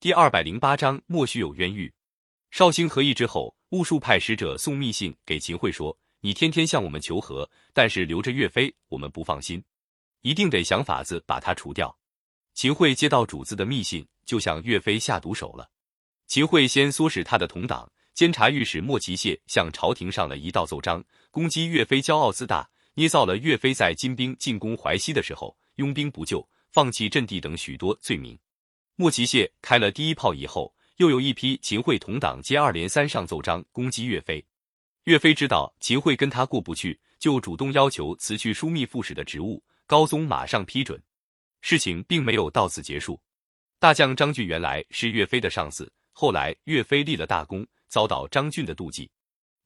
第二百零八章莫须有冤狱。绍兴和议之后，兀术派使者送密信给秦桧说：“你天天向我们求和，但是留着岳飞，我们不放心，一定得想法子把他除掉。”秦桧接到主子的密信，就向岳飞下毒手了。秦桧先唆使他的同党监察御史莫奇谢向朝廷上了一道奏章，攻击岳飞骄傲自大，捏造了岳飞在金兵进攻淮西的时候拥兵不救、放弃阵地等许多罪名。莫奇谢开了第一炮以后，又有一批秦桧同党接二连三上奏章攻击岳飞。岳飞知道秦桧跟他过不去，就主动要求辞去枢密副使的职务。高宗马上批准。事情并没有到此结束。大将张俊原来是岳飞的上司，后来岳飞立了大功，遭到张俊的妒忌。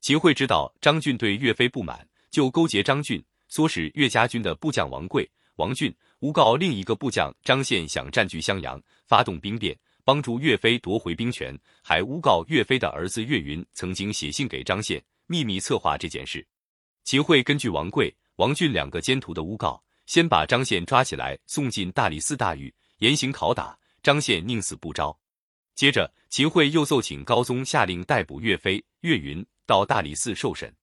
秦桧知道张俊对岳飞不满，就勾结张俊，唆使岳家军的部将王贵、王俊诬告另一个部将张宪想占据襄阳。发动兵变，帮助岳飞夺回兵权，还诬告岳飞的儿子岳云曾经写信给张宪，秘密策划这件事。秦桧根据王贵、王俊两个奸徒的诬告，先把张宪抓起来，送进大理寺大狱，严刑拷打。张宪宁死不招。接着，秦桧又奏请高宗下令逮捕岳飞、岳云，到大理寺受审。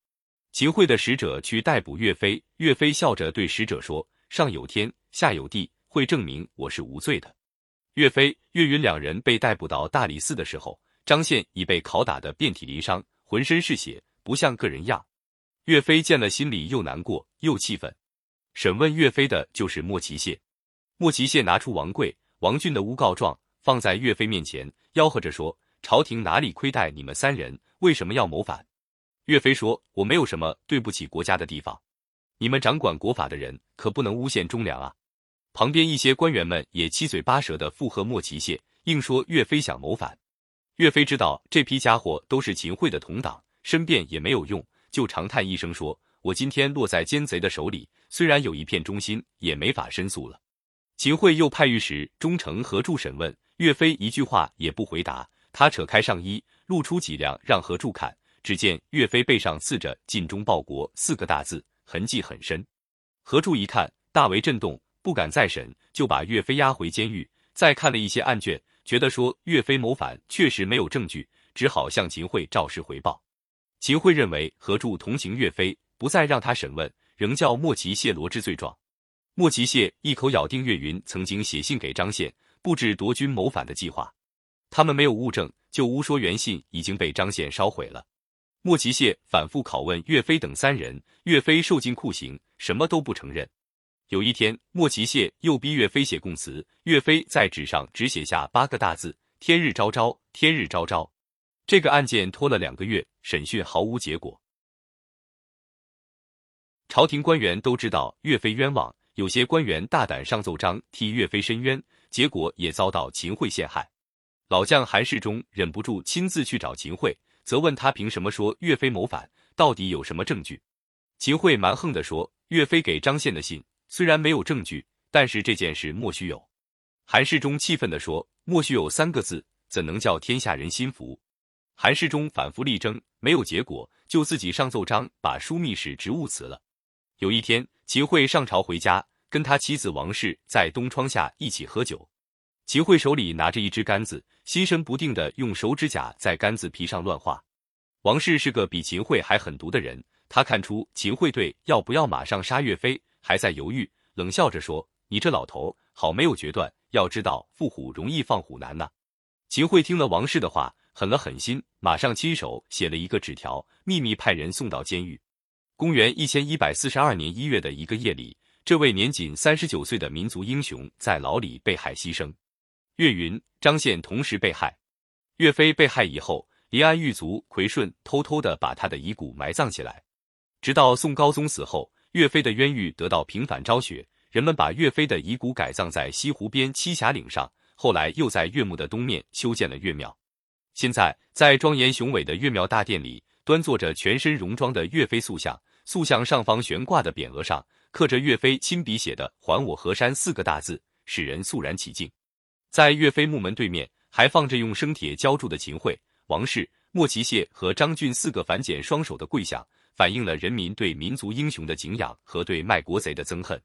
秦桧的使者去逮捕岳飞，岳飞笑着对使者说：“上有天，下有地，会证明我是无罪的。”岳飞、岳云两人被逮捕到大理寺的时候，张宪已被拷打得遍体鳞伤，浑身是血，不像个人样。岳飞见了，心里又难过又气愤。审问岳飞的就是莫奇谢。莫奇谢拿出王贵、王俊的诬告状，放在岳飞面前，吆喝着说：“朝廷哪里亏待你们三人？为什么要谋反？”岳飞说：“我没有什么对不起国家的地方，你们掌管国法的人可不能诬陷忠良啊。”旁边一些官员们也七嘴八舌的附和莫奇谢，硬说岳飞想谋反。岳飞知道这批家伙都是秦桧的同党，申辩也没有用，就长叹一声说：“我今天落在奸贼的手里，虽然有一片忠心，也没法申诉了。”秦桧又派御史忠诚何柱审问岳飞，一句话也不回答。他扯开上衣，露出脊梁，让何柱看。只见岳飞背上刺着“尽忠报国”四个大字，痕迹很深。何柱一看，大为震动。不敢再审，就把岳飞押回监狱。再看了一些案卷，觉得说岳飞谋反确实没有证据，只好向秦桧照实回报。秦桧认为何柱同情岳飞，不再让他审问，仍叫莫奇谢罗织罪状。莫奇谢一口咬定岳云曾经写信给张宪，布置夺军谋反的计划。他们没有物证，就诬说原信已经被张宪烧毁了。莫奇谢反复拷问岳飞等三人，岳飞受尽酷刑，什么都不承认。有一天，莫奇谢又逼岳飞写供词，岳飞在纸上只写下八个大字：“天日昭昭，天日昭昭。”这个案件拖了两个月，审讯毫无结果。朝廷官员都知道岳飞冤枉，有些官员大胆上奏章替岳飞申冤，结果也遭到秦桧陷害。老将韩世忠忍不住亲自去找秦桧，责问他凭什么说岳飞谋反，到底有什么证据？秦桧蛮横地说：“岳飞给张宪的信。”虽然没有证据，但是这件事莫须有。韩世忠气愤地说：“莫须有三个字，怎能叫天下人心服？”韩世忠反复力争，没有结果，就自己上奏章，把枢密使职务辞了。有一天，秦桧上朝回家，跟他妻子王氏在东窗下一起喝酒。秦桧手里拿着一支杆子，心神不定地用手指甲在杆子皮上乱画。王氏是个比秦桧还狠毒的人，他看出秦桧对要不要马上杀岳飞。还在犹豫，冷笑着说：“你这老头好没有决断。要知道，伏虎容易放虎难呐。”秦桧听了王氏的话，狠了狠心，马上亲手写了一个纸条，秘密派人送到监狱。公元一千一百四十二年一月的一个夜里，这位年仅三十九岁的民族英雄在牢里被害牺牲。岳云、张宪同时被害。岳飞被害以后，临安狱卒奎顺偷偷的把他的遗骨埋葬起来，直到宋高宗死后。岳飞的冤狱得到平反昭雪，人们把岳飞的遗骨改葬在西湖边栖霞岭上，后来又在岳墓的东面修建了岳庙。现在，在庄严雄伟的岳庙大殿里，端坐着全身戎装的岳飞塑像，塑像上方悬挂的匾额上刻着岳飞亲笔写的“还我河山”四个大字，使人肃然起敬。在岳飞墓门对面，还放着用生铁浇筑的秦桧、王氏、莫奇谢和张俊四个反剪双手的跪像。反映了人民对民族英雄的敬仰和对卖国贼的憎恨。